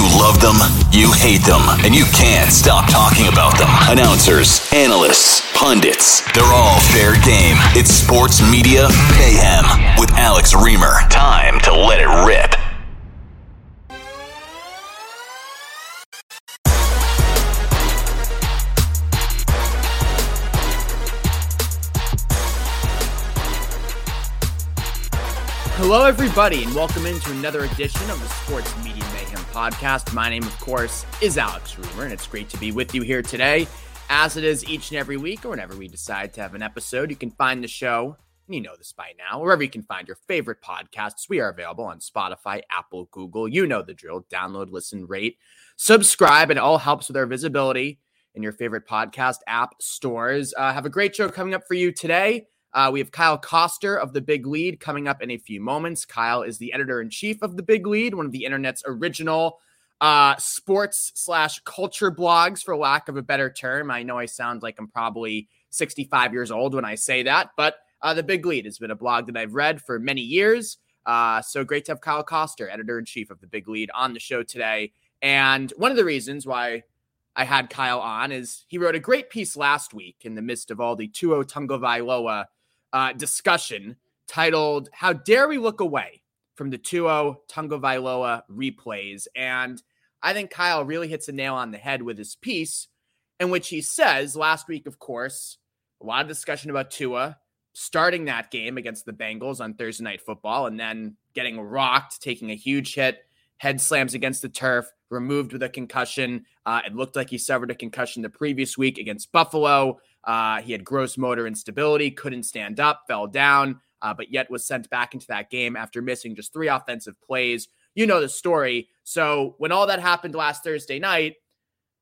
You love them, you hate them, and you can't stop talking about them. Announcers, analysts, pundits, they're all fair game. It's Sports Media Mayhem with Alex Reimer. Time to let it rip. Hello, everybody, and welcome into another edition of the Sports Media podcast. My name, of course, is Alex Reimer, and it's great to be with you here today, as it is each and every week, or whenever we decide to have an episode. You can find the show, and you know this by now, wherever you can find your favorite podcasts. We are available on Spotify, Apple, Google. You know the drill. Download, listen, rate, subscribe, and it all helps with our visibility in your favorite podcast app stores. Uh, have a great show coming up for you today. Uh, we have Kyle Koster of The Big Lead coming up in a few moments. Kyle is the editor in chief of The Big Lead, one of the internet's original uh, sports slash culture blogs, for lack of a better term. I know I sound like I'm probably 65 years old when I say that, but uh, The Big Lead has been a blog that I've read for many years. Uh, so great to have Kyle Koster, editor in chief of The Big Lead, on the show today. And one of the reasons why I had Kyle on is he wrote a great piece last week in the midst of all the Tua Tagovailoa uh, discussion titled "How Dare We Look Away from the Tua Tagovailoa replays?" And I think Kyle really hits a nail on the head with his piece, in which he says last week, of course, a lot of discussion about Tua starting that game against the Bengals on Thursday Night Football, and then getting rocked, taking a huge hit, head slams against the turf, removed with a concussion. Uh, it looked like he suffered a concussion the previous week against Buffalo. Uh, he had gross motor instability, couldn't stand up, fell down, uh, but yet was sent back into that game after missing just three offensive plays. You know the story. So when all that happened last Thursday night,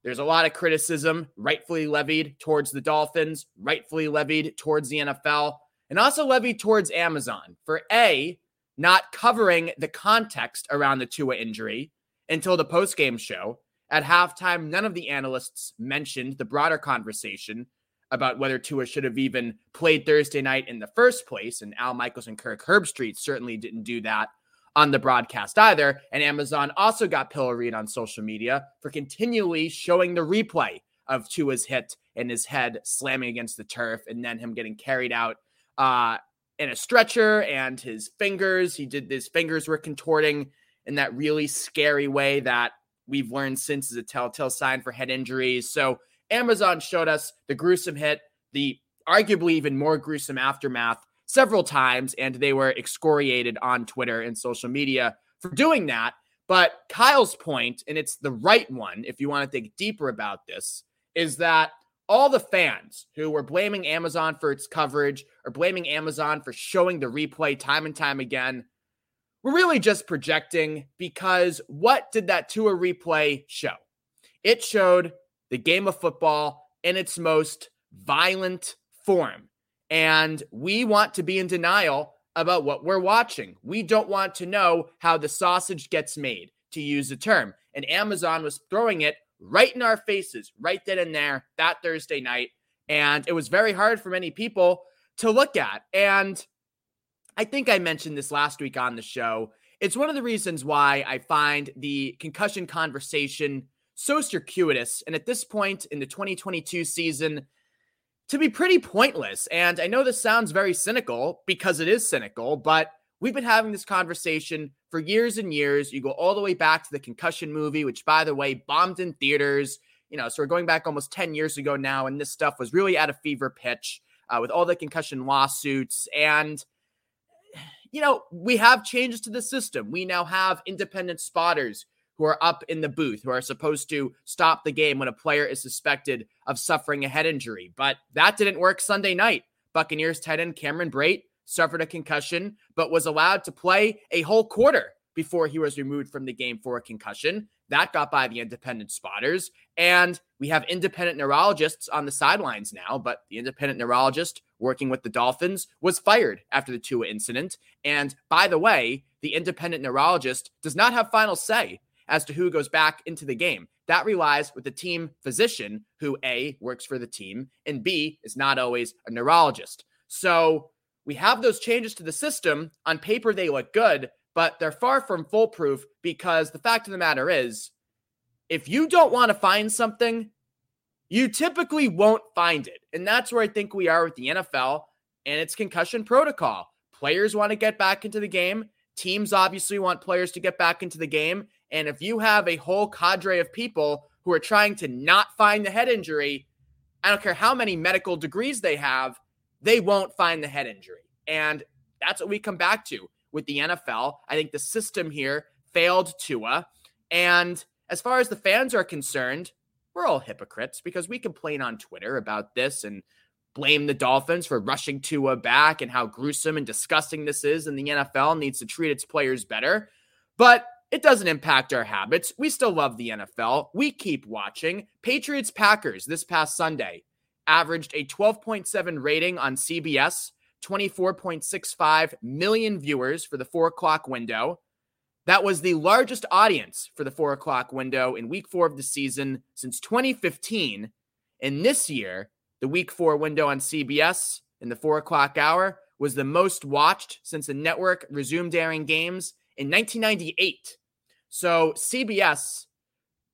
there's a lot of criticism, rightfully levied towards the Dolphins, rightfully levied towards the NFL, and also levied towards Amazon for A, not covering the context around the Tua injury until the postgame show. At halftime, none of the analysts mentioned the broader conversation about whether Tua should have even played Thursday night in the first place. And Al Michaels and Kirk Herbstreit certainly didn't do that on the broadcast either. And Amazon also got pilloried on social media for continually showing the replay of Tua's hit and his head slamming against the turf and then him getting carried out uh, in a stretcher and his fingers. He did his fingers were contorting in that really scary way that we've learned since is a telltale sign for head injuries. So Amazon showed us the gruesome hit, the arguably even more gruesome aftermath several times, and they were excoriated on Twitter and social media for doing that. But Kyle's point, and it's the right one if you want to think deeper about this, is that all the fans who were blaming Amazon for its coverage or blaming Amazon for showing the replay time and time again were really just projecting because what did that Tua replay show? It showed the game of football in its most violent form. And we want to be in denial about what we're watching. We don't want to know how the sausage gets made, to use the term. And Amazon was throwing it right in our faces, right then and there, that Thursday night. And it was very hard for many people to look at. And I think I mentioned this last week on the show. It's one of the reasons why I find the concussion conversation so circuitous, and at this point in the 2022 season, to be pretty pointless. And I know this sounds very cynical because it is cynical, but we've been having this conversation for years and years. You go all the way back to the concussion movie, which, by the way, bombed in theaters. You know, so we're going back almost 10 years ago now, and this stuff was really at a fever pitch uh, with all the concussion lawsuits. And, you know, we have changes to the system. We now have independent spotters who are up in the booth, who are supposed to stop the game when a player is suspected of suffering a head injury. But that didn't work Sunday night. Buccaneers tight end Cameron Brate suffered a concussion, but was allowed to play a whole quarter before he was removed from the game for a concussion. That got by the independent spotters. And we have independent neurologists on the sidelines now, but the independent neurologist working with the Dolphins was fired after the Tua incident. And by the way, the independent neurologist does not have final say as to who goes back into the game. That relies with the team physician who A works for the team and B is not always a neurologist. So we have those changes to the system. On paper, they look good, but they're far from foolproof because the fact of the matter is, if you don't want to find something, you typically won't find it. And that's where I think we are with the NFL and its concussion protocol. Players want to get back into the game. Teams obviously want players to get back into the game. And if you have a whole cadre of people who are trying to not find the head injury, I don't care how many medical degrees they have, they won't find the head injury. And that's what we come back to with the NFL. I think the system here failed Tua. And as far as the fans are concerned, we're all hypocrites because we complain on Twitter about this and blame the Dolphins for rushing Tua back and how gruesome and disgusting this is, and the NFL needs to treat its players better. But it doesn't impact our habits. We still love the NFL. We keep watching. Patriots Packers this past Sunday averaged a 12.7 rating on CBS, 24.65 million viewers for the four o'clock window. That was the largest audience for the four o'clock window in week four of the season since 2015. And this year, the week four window on CBS in the four o'clock hour was the most watched since the network resumed airing games in 1998. So CBS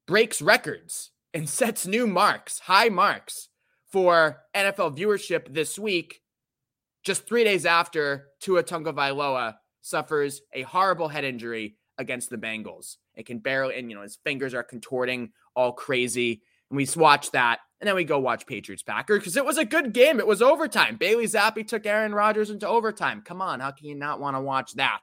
breaks records and sets new marks, high marks for NFL viewership this week, just three days after Tua Tagovailoa suffers a horrible head injury against the Bengals. It can barely, and you know, his fingers are contorting all crazy. And we watch that, and then we go watch Patriots Packers because it was a good game. It was overtime. Bailey Zappe took Aaron Rodgers into overtime. Come on, how can you not want to watch that?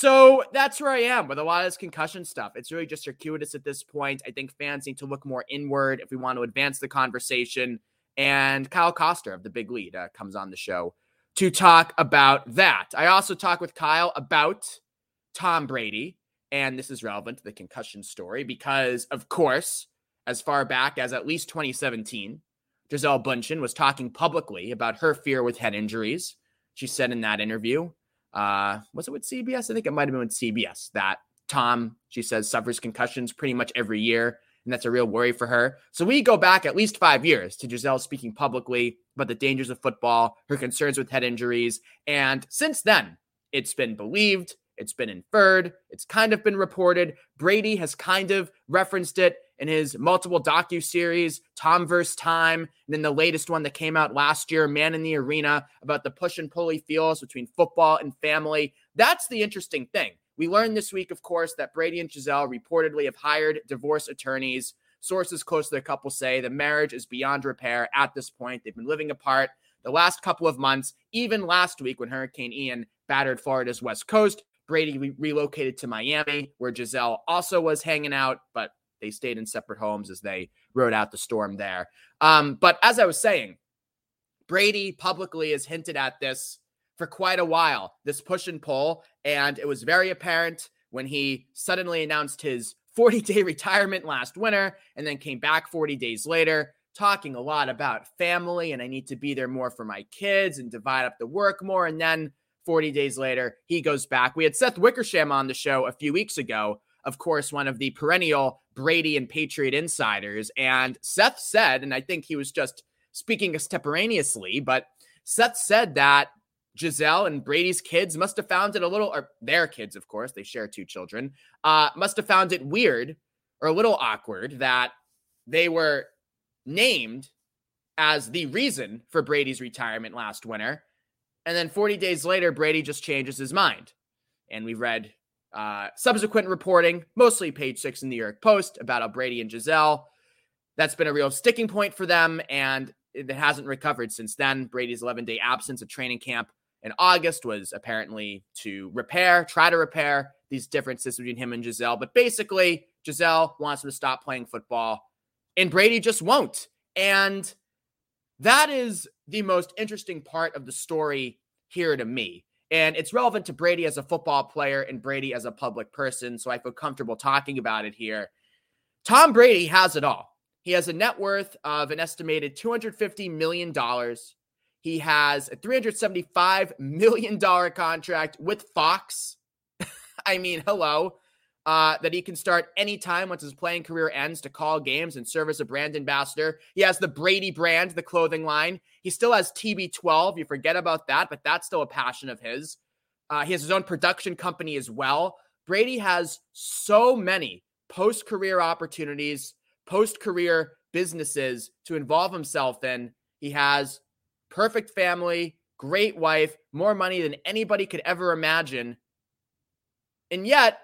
So that's where I am with a lot of this concussion stuff. It's really just circuitous at this point. I think fans need to look more inward if we want to advance the conversation. And Kyle Koster of the Big Lead uh, comes on the show to talk about that. I also talk with Kyle about Tom Brady. And this is relevant to the concussion story because, of course, as far back as at least 2017, Gisele Bündchen was talking publicly about her fear with head injuries. She said in that interview, uh, was it with CBS? I think it might have been with CBS that Tom, she says, suffers concussions pretty much every year. And that's a real worry for her. So we go back at least five years to Gisele speaking publicly about the dangers of football, her concerns with head injuries. And since then, it's been believed, it's been inferred, it's kind of been reported. Brady has kind of referenced it in his multiple docu series, Tom vs. Time, and then the latest one that came out last year, Man in the Arena, about the push and pull he feels between football and family. That's the interesting thing. We learned this week, of course, that Brady and Gisele reportedly have hired divorce attorneys. Sources close to the couple say the marriage is beyond repair at this point. They've been living apart the last couple of months, even last week when Hurricane Ian battered Florida's west coast. Brady re- relocated to Miami, where Gisele also was hanging out, but they stayed in separate homes as they rode out the storm there. Um, but as I was saying, Brady publicly has hinted at this for quite a while, this push and pull. And it was very apparent when he suddenly announced his 40 day retirement last winter and then came back 40 days later, talking a lot about family and I need to be there more for my kids and divide up the work more. And then 40 days later, he goes back. We had Seth Wickersham on the show a few weeks ago of course, one of the perennial Brady and Patriot insiders. And Seth said, and I think he was just speaking extemporaneously, but Seth said that Gisele and Brady's kids must have found it a little, or their kids, of course, they share two children, uh, must have found it weird or a little awkward that they were named as the reason for Brady's retirement last winter. And then 40 days later, Brady just changes his mind. And we've read uh, subsequent reporting, mostly page six in the New York Post, about how Brady and Gisele that's been a real sticking point for them, and it hasn't recovered since then. Brady's 11 day absence of training camp in August was apparently to repair, try to repair these differences between him and Gisele. But basically, Gisele wants him to stop playing football, and Brady just won't. And that is the most interesting part of the story here to me. And it's relevant to Brady as a football player and Brady as a public person. So I feel comfortable talking about it here. Tom Brady has it all. He has a net worth of an estimated $250 million. He has a $375 million contract with Fox. I mean, hello. Uh, that he can start anytime once his playing career ends to call games and serve as a brand ambassador. He has the Brady brand, the clothing line. He still has TB12. You forget about that, but that's still a passion of his. Uh, he has his own production company as well. Brady has so many post career opportunities, post career businesses to involve himself in. He has perfect family, great wife, more money than anybody could ever imagine. And yet,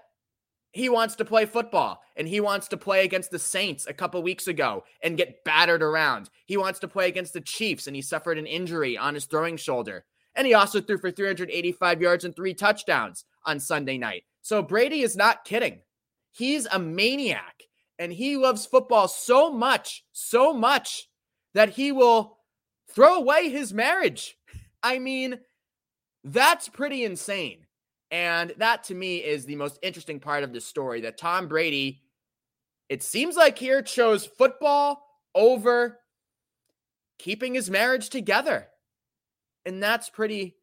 he wants to play football and he wants to play against the Saints a couple weeks ago and get battered around. He wants to play against the Chiefs and he suffered an injury on his throwing shoulder. And he also threw for 385 yards and three touchdowns on Sunday night. So Brady is not kidding. He's a maniac and he loves football so much, so much that he will throw away his marriage. I mean, that's pretty insane. And that to me is the most interesting part of the story that Tom Brady, it seems like here, chose football over keeping his marriage together. And that's pretty,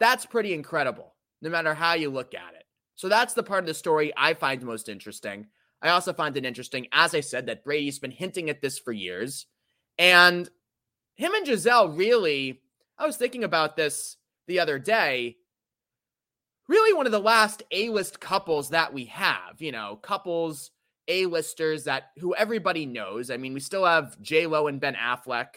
that's pretty incredible, no matter how you look at it. So that's the part of the story I find most interesting. I also find it interesting, as I said, that Brady's been hinting at this for years. And him and Gisele really, I was thinking about this the other day really one of the last A-list couples that we have, you know, couples A-listers that who everybody knows. I mean, we still have J-Lo and Ben Affleck,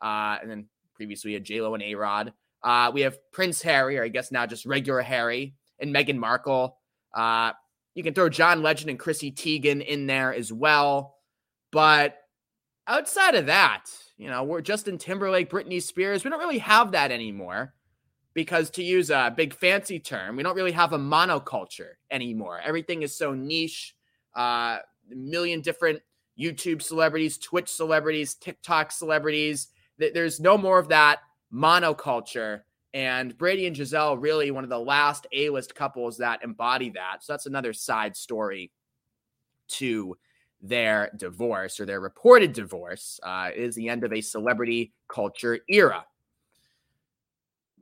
uh, and then previously we had J-Lo and A-Rod. Uh, we have Prince Harry, or I guess now just regular Harry, and Meghan Markle. Uh, you can throw John Legend and Chrissy Teigen in there as well. But outside of that, you know, we're Justin Timberlake, Britney Spears. We don't really have that anymore because to use a big fancy term, we don't really have a monoculture anymore. Everything is so niche. Uh, a million different YouTube celebrities, Twitch celebrities, TikTok celebrities. There's no more of that monoculture. And Brady and Gisele really one of the last A-list couples that embody that. So that's another side story to their divorce or their reported divorce. Uh, is the end of a celebrity culture era.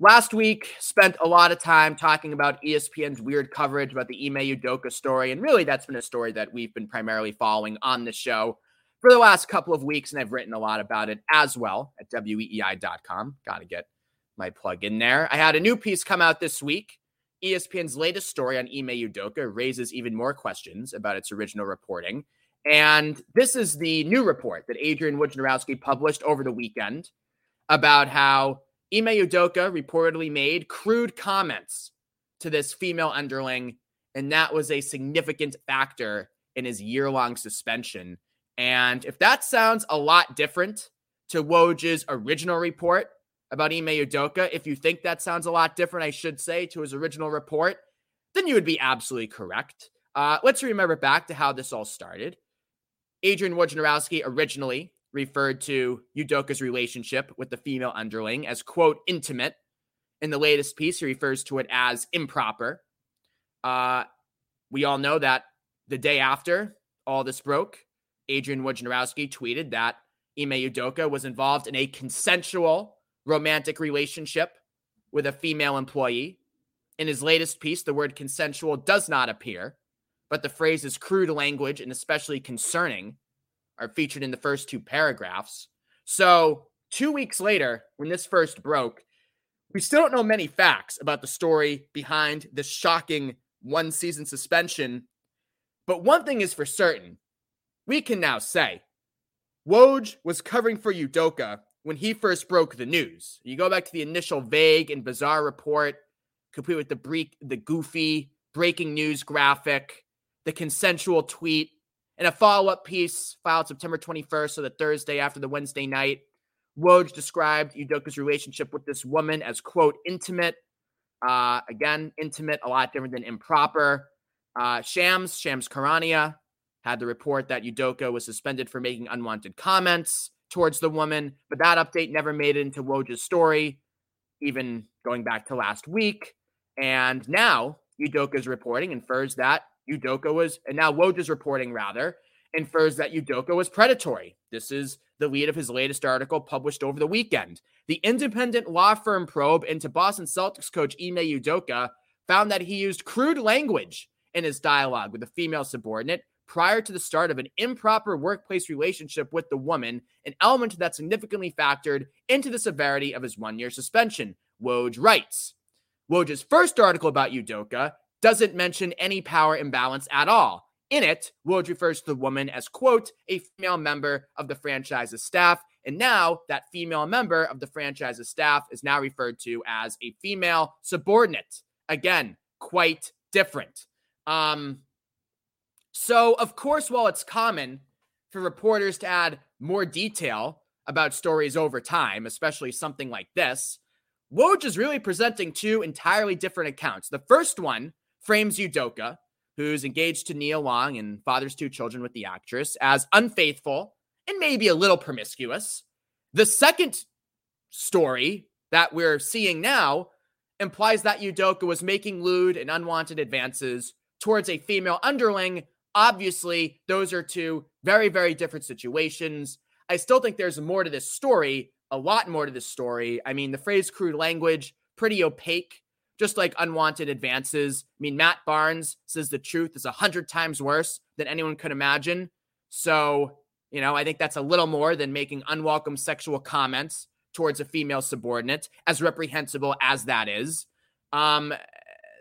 Last week, spent a lot of time talking about ESPN's weird coverage about the Ime Udoka story. And really, that's been a story that we've been primarily following on the show for the last couple of weeks. And I've written a lot about it as well at weei.com. Got to get my plug in there. I had a new piece come out this week. ESPN's latest story on Ime Udoka raises even more questions about its original reporting. And this is the new report that Adrian Wojnarowski published over the weekend about how Ime Udoka reportedly made crude comments to this female underling, and that was a significant factor in his year long suspension. And if that sounds a lot different to Woj's original report about Ime Udoka, if you think that sounds a lot different, I should say, to his original report, then you would be absolutely correct. Uh, let's remember back to how this all started. Adrian Wojnarowski originally referred to Udoka's relationship with the female underling as, quote, intimate. In the latest piece, he refers to it as improper. Uh, we all know that the day after all this broke, Adrian Wojnarowski tweeted that Ime Udoka was involved in a consensual romantic relationship with a female employee. In his latest piece, the word consensual does not appear, but the phrase is crude language and especially concerning are featured in the first two paragraphs. So, two weeks later, when this first broke, we still don't know many facts about the story behind this shocking one season suspension. But one thing is for certain we can now say Woj was covering for Udoka when he first broke the news. You go back to the initial vague and bizarre report, complete with the, bre- the goofy breaking news graphic, the consensual tweet, In a follow up piece filed September 21st, so the Thursday after the Wednesday night, Woj described Udoka's relationship with this woman as, quote, intimate. Uh, again, intimate, a lot different than improper. Uh, Shams, Shams Charania, had the report that Udoka was suspended for making unwanted comments towards the woman, but that update never made it into Woj's story, even going back to last week. And now Udoka's reporting infers that Udoka was, and now Woj is reporting rather, infers that Udoka was predatory. This is the lead of his latest article published over the weekend. The independent law firm probe into Boston Celtics coach Ime Udoka found that he used crude language in his dialogue with a female subordinate prior to the start of an improper workplace relationship with the woman, an element that significantly factored into the severity of his one year suspension. Woj writes Woj's first article about Udoka doesn't mention any power imbalance at all. In it, Woj refers to the woman as, quote, a female member of the franchise's staff. And now that female member of the franchise's staff is now referred to as a female subordinate. Again, quite different. Um, so, of course, while it's common for reporters to add more detail about stories over time, especially something like this, Woj is really presenting two entirely different accounts. The first one frames Udoka, who's engaged to Nia Long and fathers two children with the actress, as unfaithful and maybe a little promiscuous. The second story that we're seeing now implies that Udoka was making lewd and unwanted advances towards a female underling Obviously, those are two very, very different situations. I still think there's more to this story, a lot more to this story. I mean, the phrase crude language, pretty opaque, just like unwanted advances. I mean, Matt Barnes says the truth is a hundred times worse than anyone could imagine. So, you know, I think that's a little more than making unwelcome sexual comments towards a female subordinate, as reprehensible as that is. Um,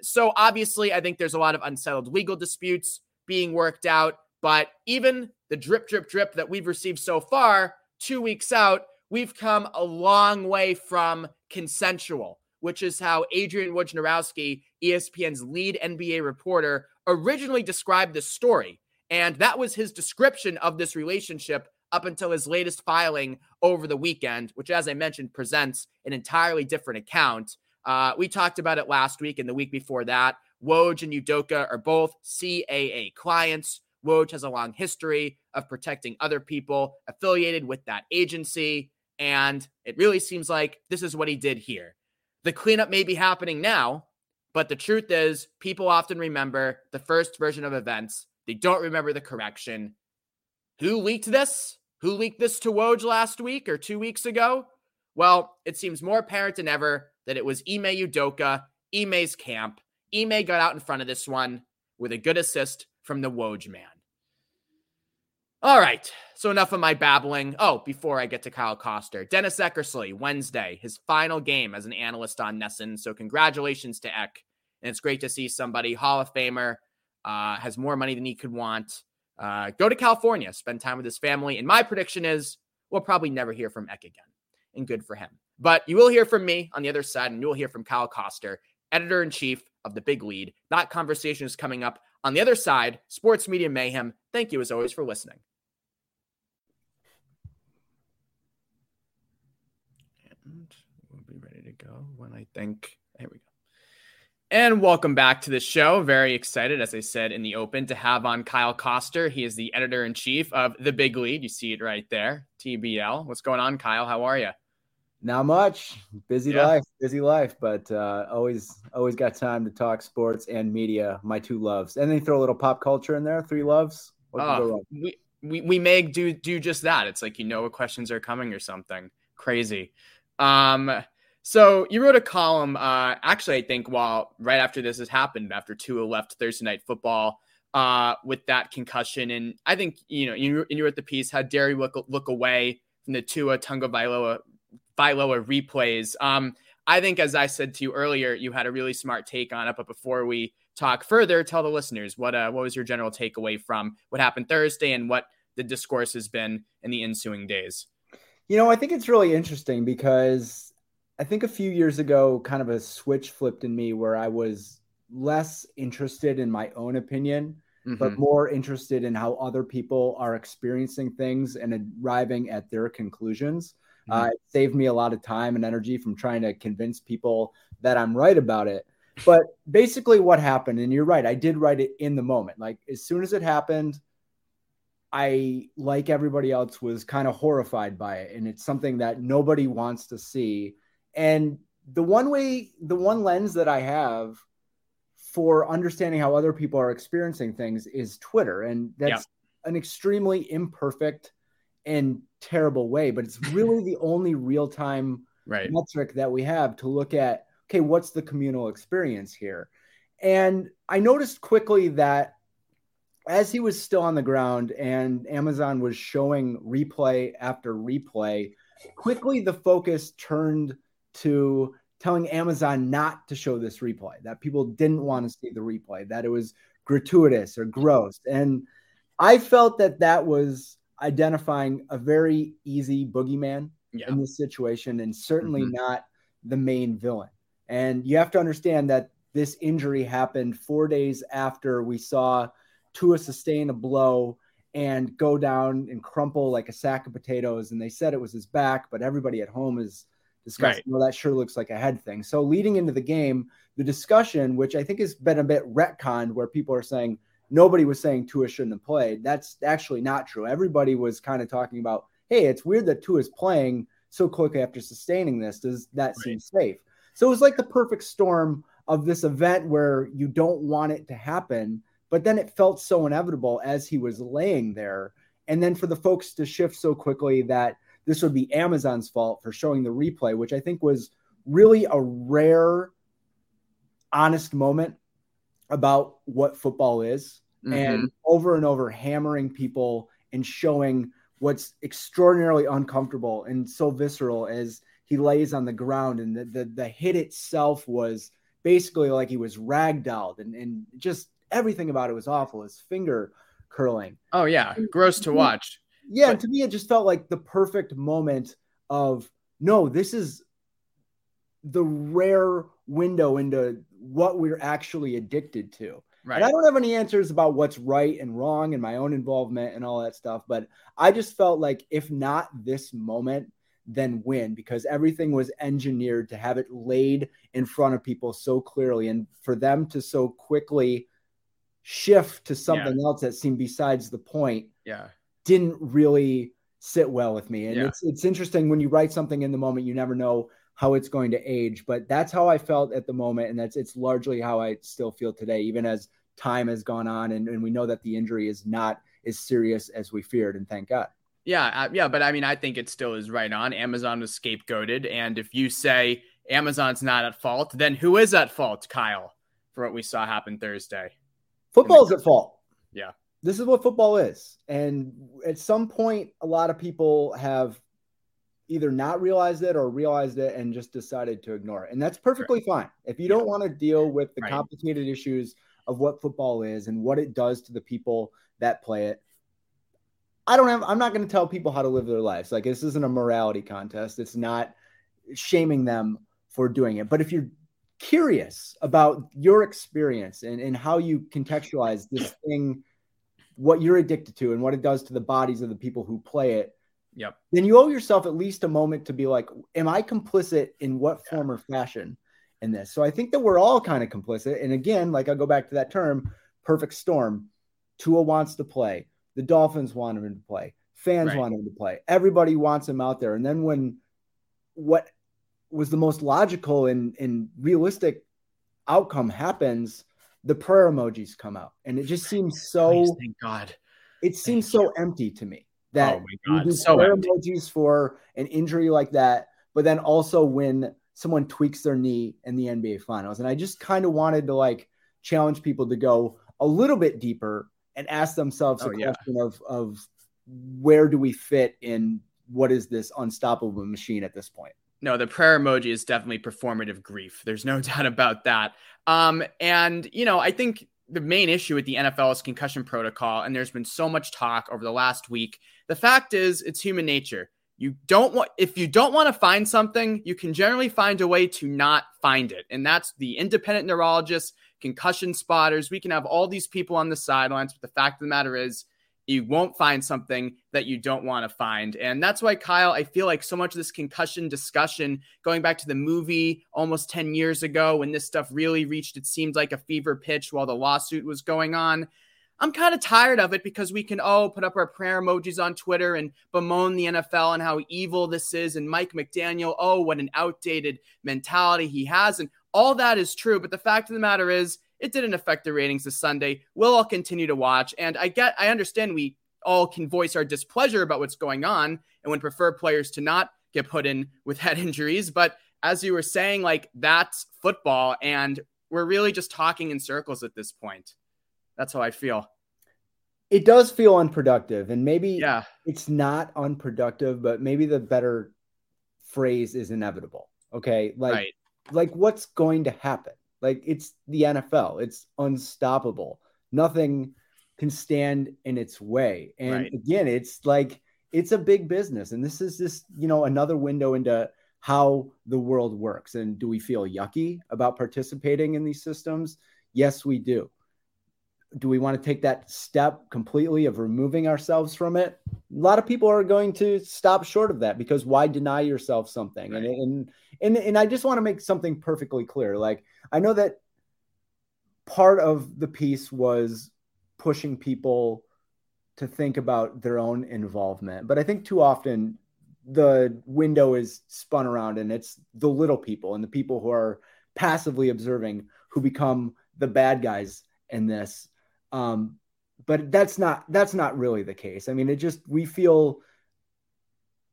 so obviously, I think there's a lot of unsettled legal disputes being worked out. But even the drip, drip, drip that we've received so far, two weeks out, we've come a long way from consensual, which is how Adrian Wojnarowski, ESPN's lead NBA reporter, originally described this story. And that was his description of this relationship up until his latest filing over the weekend, which, as I mentioned, presents an entirely different account. Uh, we talked about it last week and the week before that. Woj and Udoka are both CAA clients. Woj has a long history of protecting other people affiliated with that agency. And it really seems like this is what he did here. The cleanup may be happening now, but the truth is, people often remember the first version of events. They don't remember the correction. Who leaked this? Who leaked this to Woj last week or two weeks ago? Well, it seems more apparent than ever that it was Ime Udoka, Ime's camp, Ime got out in front of this one with a good assist from the Woj man. All right, so enough of my babbling. Oh, before I get to Kyle Koster, Dennis Eckersley, Wednesday, his final game as an analyst on NESN. So congratulations to Eck. And it's great to see somebody, Hall of Famer, uh, has more money than he could want. Uh, go to California, spend time with his family. And my prediction is we'll probably never hear from Eck again. And good for him. But you will hear from me on the other side, and you will hear from Kyle Koster, editor in chief of the big lead. That conversation is coming up on the other side. Sports Media Mayhem. Thank you as always for listening. And we'll be ready to go when I think. Here we go. And welcome back to the show. Very excited, as I said in the open, to have on Kyle Koster. He is the editor in chief of The Big Lead. You see it right there, TBL. What's going on, Kyle? How are you? Not much. Busy yeah. life, busy life, but uh, always always got time to talk sports and media. My two loves, and then throw a little pop culture in there. Three loves. Oh, we, we we may do do just that. It's like you know what questions are coming or something crazy. Um, so you wrote a column. Uh, actually, I think while right after this has happened, after Tua left Thursday night football, uh, with that concussion, and I think you know you you wrote the piece how dare you look look away from the Tua Tagovailoa Vailoa replays. Um, I think, as I said to you earlier, you had a really smart take on it. But before we talk further, tell the listeners what uh, what was your general takeaway from what happened Thursday and what the discourse has been in the ensuing days. You know, I think it's really interesting because I think a few years ago, kind of a switch flipped in me where I was less interested in my own opinion mm-hmm. but more interested in how other people are experiencing things and arriving at their conclusions. Mm-hmm. Uh, it saved me a lot of time and energy from trying to convince people that I'm right about it. But basically, what happened, and you're right, I did write it in the moment. Like, as soon as it happened, I, like everybody else, was kind of horrified by it. And it's something that nobody wants to see. And the one way, the one lens that I have for understanding how other people are experiencing things is Twitter. And that's yeah. an extremely imperfect and terrible way, but it's really the only real time right. metric that we have to look at okay, what's the communal experience here? And I noticed quickly that as he was still on the ground and Amazon was showing replay after replay, quickly the focus turned to telling Amazon not to show this replay, that people didn't want to see the replay, that it was gratuitous or gross. And I felt that that was identifying a very easy boogeyman yeah. in this situation and certainly mm-hmm. not the main villain. And you have to understand that this injury happened four days after we saw Tua sustain a blow and go down and crumple like a sack of potatoes. And they said it was his back, but everybody at home is discussing, right. well, that sure looks like a head thing. So leading into the game, the discussion, which I think has been a bit retconned, where people are saying nobody was saying Tua shouldn't have played. That's actually not true. Everybody was kind of talking about, hey, it's weird that Tua is playing so quickly after sustaining this. Does that right. seem safe? So it was like the perfect storm of this event where you don't want it to happen, but then it felt so inevitable as he was laying there. And then for the folks to shift so quickly that this would be Amazon's fault for showing the replay, which I think was really a rare, honest moment about what football is. Mm-hmm. And over and over, hammering people and showing what's extraordinarily uncomfortable and so visceral as he lays on the ground and the, the, the hit itself was basically like he was ragdolled and, and just everything about it was awful. His finger curling. Oh yeah. Gross to watch. Yeah. But- and to me, it just felt like the perfect moment of no, this is the rare window into what we're actually addicted to. Right. And I don't have any answers about what's right and wrong and my own involvement and all that stuff, but I just felt like if not this moment, then win because everything was engineered to have it laid in front of people so clearly and for them to so quickly shift to something yeah. else that seemed besides the point yeah didn't really sit well with me and yeah. it's it's interesting when you write something in the moment you never know how it's going to age but that's how i felt at the moment and that's it's largely how i still feel today even as time has gone on and, and we know that the injury is not as serious as we feared and thank god yeah, uh, yeah, but I mean, I think it still is right on. Amazon was scapegoated, and if you say Amazon's not at fault, then who is at fault, Kyle, for what we saw happen Thursday? Football's at fault. Yeah, this is what football is, and at some point, a lot of people have either not realized it or realized it and just decided to ignore it, and that's perfectly sure. fine. If you don't want to deal with the right. complicated issues of what football is and what it does to the people that play it I don't have, I'm not going to tell people how to live their lives. Like, this isn't a morality contest. It's not shaming them for doing it. But if you're curious about your experience and, and how you contextualize this thing, what you're addicted to and what it does to the bodies of the people who play it, yep. then you owe yourself at least a moment to be like, am I complicit in what yeah. form or fashion in this? So I think that we're all kind of complicit. And again, like I'll go back to that term, perfect storm. Tua wants to play. The Dolphins want him to play. Fans right. want him to play. Everybody wants him out there. And then when what was the most logical and, and realistic outcome happens, the prayer emojis come out. And it just seems so Please, thank God. It seems so empty to me oh that oh you do so prayer empty. emojis for an injury like that, but then also when someone tweaks their knee in the NBA finals. And I just kind of wanted to like challenge people to go a little bit deeper and ask themselves oh, a question yeah. of of where do we fit in what is this unstoppable machine at this point? No, the prayer emoji is definitely performative grief. There's no doubt about that. Um, and you know, I think the main issue with the NFL is concussion protocol, and there's been so much talk over the last week. The fact is, it's human nature. You don't want if you don't want to find something, you can generally find a way to not find it, and that's the independent neurologists, concussion spotters, we can have all these people on the sidelines. But the fact of the matter is, you won't find something that you don't want to find. And that's why, Kyle, I feel like so much of this concussion discussion, going back to the movie almost 10 years ago when this stuff really reached, it seemed like a fever pitch while the lawsuit was going on. I'm kind of tired of it because we can oh put up our prayer emojis on Twitter and bemoan the NFL and how evil this is and Mike McDaniel oh what an outdated mentality he has and all that is true but the fact of the matter is it didn't affect the ratings this Sunday. We'll all continue to watch and I get I understand we all can voice our displeasure about what's going on and would prefer players to not get put in with head injuries but as you were saying like that's football and we're really just talking in circles at this point. That's how I feel. It does feel unproductive, and maybe yeah. it's not unproductive, but maybe the better phrase is inevitable. Okay, like right. like what's going to happen? Like it's the NFL. It's unstoppable. Nothing can stand in its way. And Right. again, it's like it's a big business, and this is just you know another window into how the world works. And do we feel yucky about participating in these systems? Yes, we do. Do we want to take that step completely of removing ourselves from it? A lot of people are going to stop short of that because why deny yourself something? And, and and and I just want to make something perfectly clear. Like I know that part of the piece was pushing people to think about their own involvement, but I think too often the window is spun around and it's the little people and the people who are passively observing who become the bad guys in this um, but that's not that's not really the case i mean it just we feel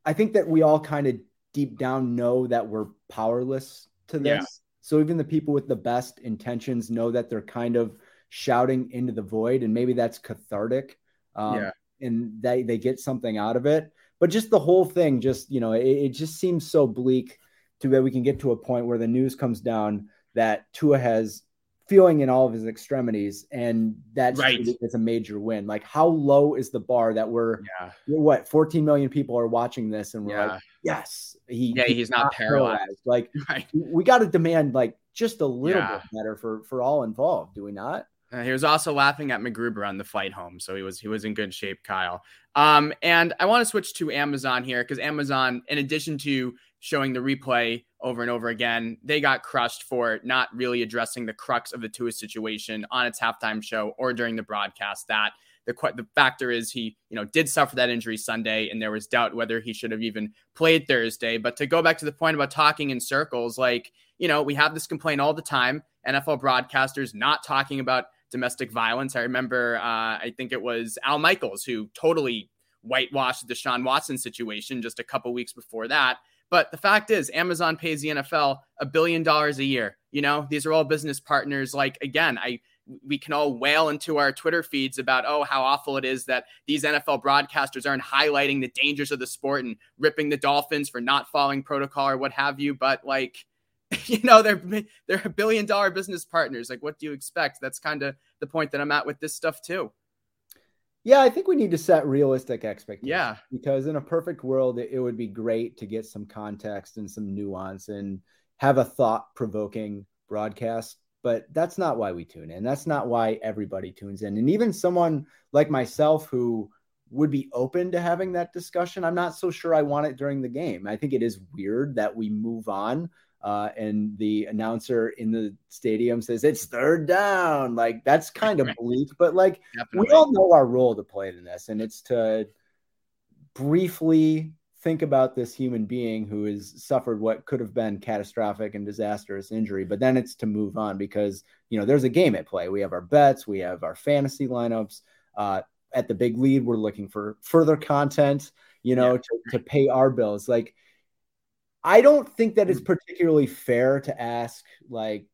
i think that we all kind of deep down know that we're powerless to this Yeah. so even the people with the best intentions know that they're kind of shouting into the void and maybe that's cathartic um, Yeah. and they they get something out of it but just the whole thing just you know it, it just seems so bleak to where we can get to a point where the news comes down that Tua has feeling in all of his extremities and that's Right. it's a major win like how low is the bar that we're Yeah. we're what 14 million people are watching this and we're Yeah. like yes he, Yeah, he's not paralyzed. like Right. we got to demand like just a little Yeah. bit better for for all involved do we not Uh, he was also laughing at MacGruber on the flight home, so he was he was in good shape, Kyle. Um, and I want to switch to Amazon here because Amazon, in addition to showing the replay over and over again, they got crushed for not really addressing the crux of the Tua situation on its halftime show or during the broadcast. That the the factor is he you know did suffer that injury Sunday, and there was doubt whether he should have even played Thursday. But to go back to the point about talking in circles, like you know we have this complaint all the time. NFL broadcasters not talking about domestic violence. I remember, uh, I think it was Al Michaels who totally whitewashed the Deshaun Watson situation just a couple weeks before that. But the fact is, Amazon pays the NFL a billion dollars a year. You know, these are all business partners. Like again, I we can all wail into our Twitter feeds about oh how awful it is that these NFL broadcasters aren't highlighting the dangers of the sport and ripping the Dolphins for not following protocol or what have you. But like, you know, they're they're a billion dollar business partners. Like, what do you expect? That's kind of the point that I'm at with this stuff too. Yeah, I think we need to set realistic expectations. Yeah. Because in a perfect world, it, it would be great to get some context and some nuance and have a thought provoking broadcast. But that's not why we tune in. That's not why everybody tunes in. And even someone like myself who would be open to having that discussion, I'm not so sure I want it during the game. I think it is weird that we move on uh, and the announcer in the stadium says it's third down. Like that's kind of bleak, but like Definitely. we all know our role to play in this, and it's to briefly think about this human being who has suffered what could have been catastrophic and disastrous injury, but then it's to move on because you know there's a game at play. We have our bets, we have our fantasy lineups. Uh, at the big lead, we're looking for further content, you know, Yeah. to, to pay our bills. Like, I don't think that it's hmm. particularly fair to ask like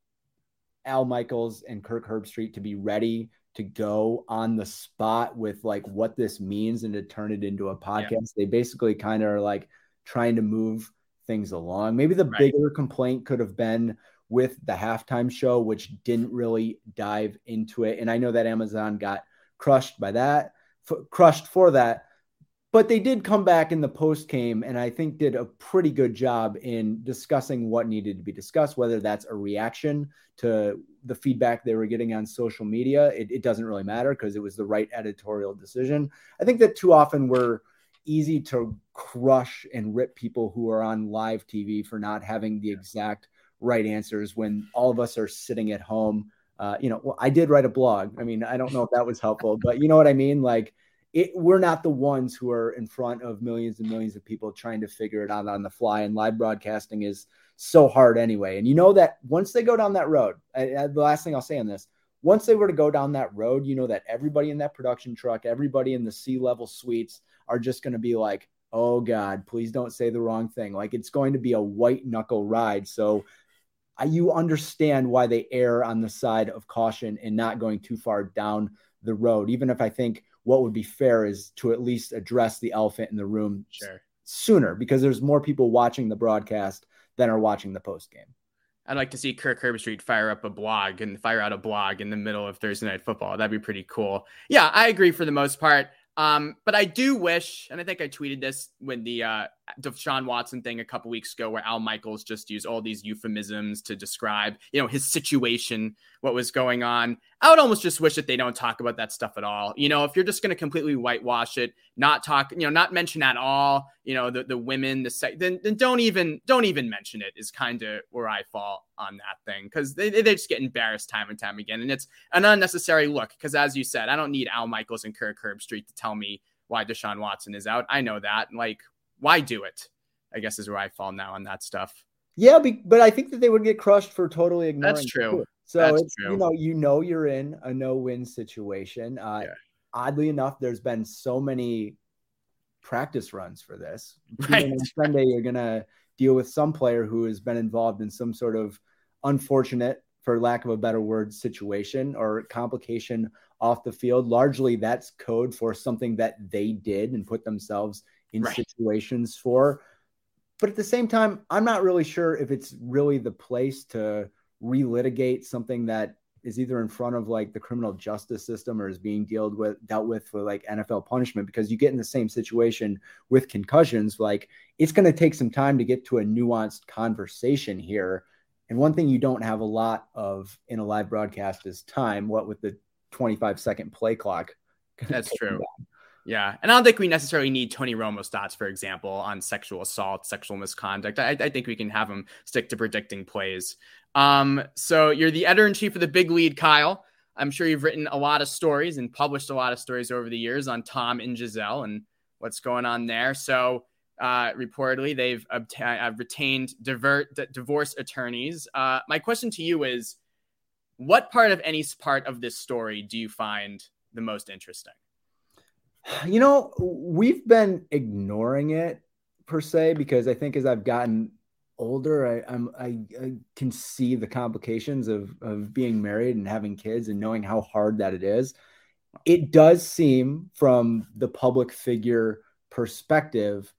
Al Michaels and Kirk Herbstreit to be ready to go on the spot with like what this means and to turn it into a podcast. They basically kind of are like trying to move things along. Maybe the Right. bigger complaint could have been with the halftime show, which didn't really dive into it. And I know that Amazon got crushed by that, f- crushed for that. But they did come back in the post game and I think did a pretty good job in discussing what needed to be discussed, whether that's a reaction to the feedback they were getting on social media. It, it doesn't really matter because it was the right editorial decision. I think that too often we're easy to crush and rip people who are on live TV for not having the exact right answers when all of us are sitting at home. Uh, you know, well, I did write a blog. I mean, I don't know if that was helpful, but you know what I mean? Like, it, we're not the ones who are in front of millions and millions of people trying to figure it out on the fly. And live broadcasting is so hard anyway. And you know that once they go down that road, I, I, the last thing I'll say on this, once they were to go down that road, you know that everybody in that production truck, everybody in the C level suites are just going to be like, oh God, please don't say the wrong thing. Like it's going to be a white knuckle ride. So I, you understand why they err on the side of caution and not going too far down the road, even if I think what would be fair is to at least address the elephant in the room sure. sooner because there's more people watching the broadcast than are watching the post game. I'd like to see Kirk Herbstreit fire up a blog and fire out a blog in the middle of Thursday night football. That'd be pretty cool. Yeah, I agree for the most part. Um, but I do wish, and I think I tweeted this when the uh, Deshaun Watson thing a couple weeks ago, where Al Michaels just used all these euphemisms to describe, you know, his situation, what was going on. I would almost just wish that they don't talk about that stuff at all. You know, if you're just going to completely whitewash it, not talk, you know, not mention at all, you know, the the women, the sex, then then don't even don't even mention it. Is kind of where I fall on that thing because they they just get embarrassed time and time again, and it's an unnecessary look. Because as you said, I don't need Al Michaels and Kirk Herbstreit to tell me why Deshaun Watson is out. I know that. Like, why do it? I guess is where I fall now on that stuff. Yeah, but I think that they would get crushed for totally ignoring. That's true. It. So That's it's true. you know you know you're in a no-win situation. Uh, yeah. Oddly enough, there's been so many practice runs for this. Right. Sunday, you're gonna deal with some player who has been involved in some sort of unfortunate, for lack of a better word, situation or complication off the field. Largely, that's code for something that they did and put themselves in right. situations for. But at the same time, I'm not really sure if it's really the place to relitigate something that is either in front of like the criminal justice system or is being dealt with dealt with for like NFL punishment because you get in the same situation with concussions like it's going to take some time to get to a nuanced conversation here. And one thing you don't have a lot of in a live broadcast is time. What with the 25 second play clock? That's true. Yeah, and I don't think we necessarily need Tony Romo stats, for example, on sexual assault, sexual misconduct. I, I think we can have him stick to predicting plays. Um, so you're the editor in chief of the Big Lead, Kyle. I'm sure you've written a lot of stories and published a lot of stories over the years on Tom and Gisele and what's going on there. So uh, reportedly, they've obta- uh, retained divert, d- divorce attorneys. Uh, my question to you is, what part of any part of this story do you find the most interesting? You know, we've been ignoring it per se because I think as I've gotten older, I, I'm I, I, can see the complications of of being married and having kids and knowing how hard that it is. It does seem from the public figure perspective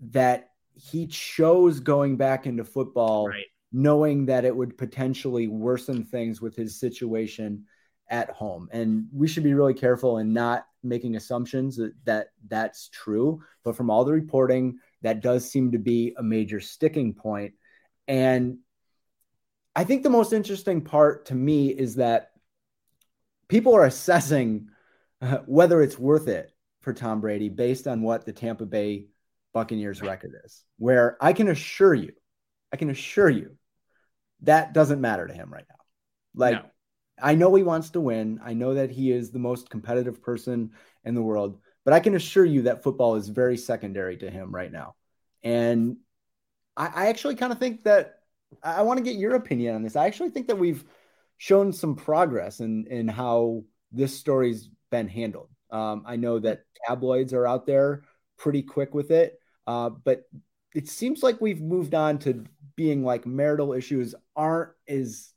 that he chose going back into football right. knowing that it would potentially worsen things with his situation at home and we should be really careful in not making assumptions that, that that's true but from all the reporting that does seem to be a major sticking point. And I think the most interesting part to me is that people are assessing uh, whether it's worth it for Tom Brady based on what the Tampa Bay Buccaneers record is. Where I can assure you, I can assure you that doesn't matter to him right now. Like, no. I know he wants to win. I know that he is the most competitive person in the world, but I can assure you that football is very secondary to him right now. And I, I actually kind of think that I want to get your opinion on this. I actually think that we've shown some progress in in how this story's been handled. Um, I know that tabloids are out there pretty quick with it, uh, but it seems like we've moved on to being like marital issues aren't as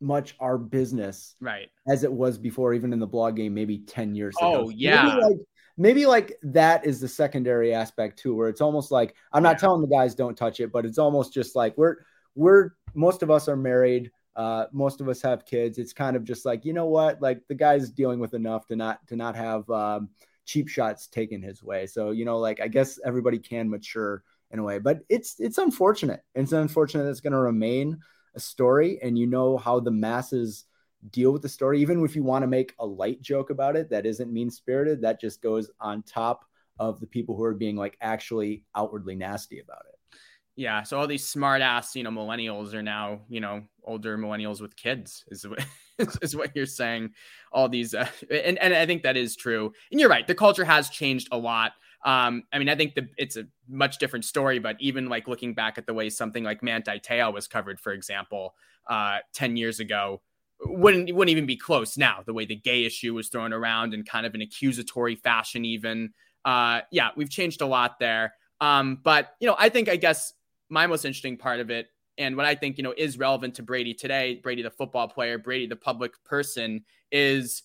much our business right as it was before even in the blog game maybe 10 years oh, ago yeah maybe like maybe like that is the secondary aspect too, where it's almost like I'm not yeah. telling the guys don't touch it, but it's almost just like we're we're most of us are married. Uh, most of us have kids. It's kind of just like you know what, like the guy's dealing with enough to not to not have um, cheap shots taken his way. So, you know, like I guess everybody can mature in a way, but it's it's unfortunate. It's unfortunate that it's going to remain a story and you know how the masses deal with the story even if you want to make a light joke about it that isn't mean spirited that just goes on top of the people who are being like actually outwardly nasty about it. Yeah so all these smart ass you know millennials are now you know older millennials with kids is what is what you're saying. All these uh, and and I think that is true. And you're right the culture has changed a lot um, I mean, I think the, it's a much different story, but even like looking back at the way something like Manti Te'o was covered, for example, uh, 10 years ago, wouldn't wouldn't even be close now. The way the gay issue was thrown around in kind of an accusatory fashion, even. Uh, yeah, we've changed a lot there. Um, but you know, I think I guess my most interesting part of it, and what I think you know is relevant to Brady today, Brady the football player, Brady the public person, is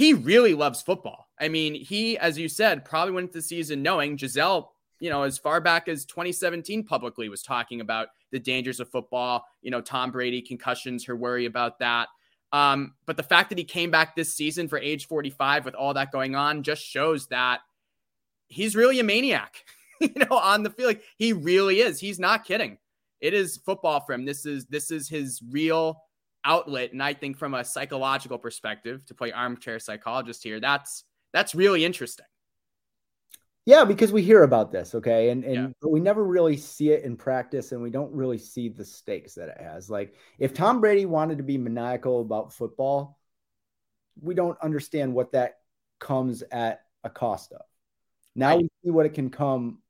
he really loves football. I mean, he, as you said, probably went into the season knowing Gisele, you know, as far back as 2017 publicly was talking about the dangers of football. You know, Tom Brady, concussions, her worry about that. Um, but the fact that he came back this season for age 45 with all that going on just shows that he's really a maniac, you know, on the field. Like, he really is. He's not kidding. It is football for him. This is this is his real outlet. And I think from a psychological perspective, to play armchair psychologist here, that's that's really interesting. Yeah, because we hear about this, okay, and and yeah. but we never really see it in practice, and we don't really see the stakes that it has. Like if Tom Brady wanted to be maniacal about football, we don't understand what that comes at a cost of. Now right. we see what it can come,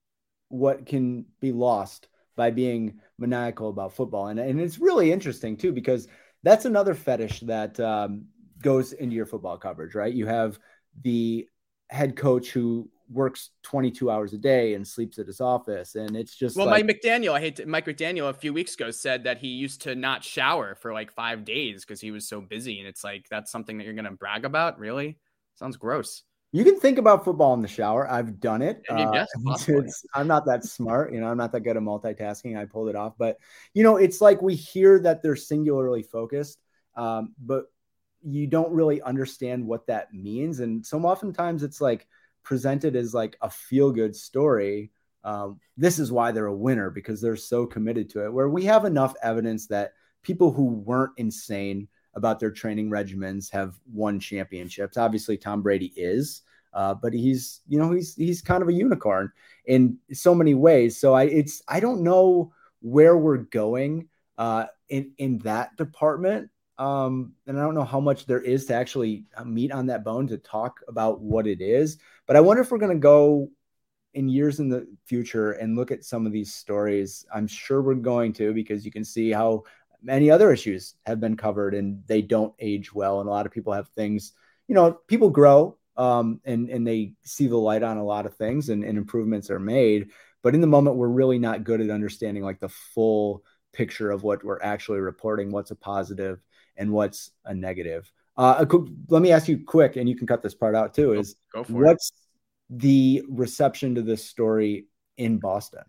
what can be lost by being maniacal about football, and and it's really interesting too because that's another fetish that um, goes into your football coverage, right? You have the head coach who works 22 hours a day and sleeps at his office and it's just well like, mike mcdaniel i hate to, mike mcdaniel a few weeks ago said that he used to not shower for like five days because he was so busy and it's like that's something that you're gonna brag about? Really? Sounds gross you can think about football in the shower i've done it uh, i'm not that smart you know i'm not that good at multitasking i pulled it off but you know it's like we hear that they're singularly focused um, but you don't really understand what that means. And so oftentimes it's like presented as like a feel good story. Um, this is why they're a winner because they're so committed to it. Where we have enough evidence that people who weren't insane about their training regimens have won championships. Obviously, Tom Brady is, uh, but he's you know he's he's kind of a unicorn in so many ways. So I it's I don't know where we're going uh, in in that department. Um, and I don't know how much there is to actually uh, meat on that bone to talk about what it is. But I wonder if we're going to go in years in the future and look at some of these stories. I'm sure we're going to because you can see how many other issues have been covered and they don't age well. And a lot of people have things, you know, people grow um, and, and they see the light on a lot of things and, and improvements are made. But in the moment, we're really not good at understanding like the full picture of what we're actually reporting, what's a positive and what's a negative. Uh, let me ask you quick, and you can cut this part out too. Is what's it. the reception to this story in Boston?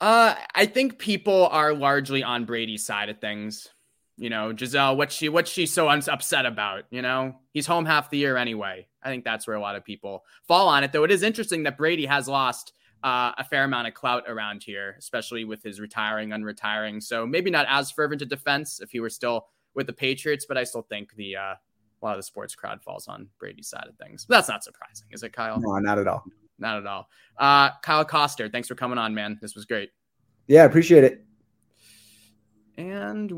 Uh, I think people are largely on Brady's side of things. You know, Gisele, what she what she's so upset about. You know, he's home half the year anyway. I think that's where a lot of people fall on it. Though it is interesting that Brady has lost uh, a fair amount of clout around here, especially with his retiring, unretiring. So maybe not as fervent a defense if he were still with the Patriots, but I still think the uh, a lot of the sports crowd falls on Brady's side of things. But that's not surprising, is it, Kyle? No, not at all. Not at all. Uh, Kyle Koster, thanks for coming on, man. This was great. Yeah, appreciate it. And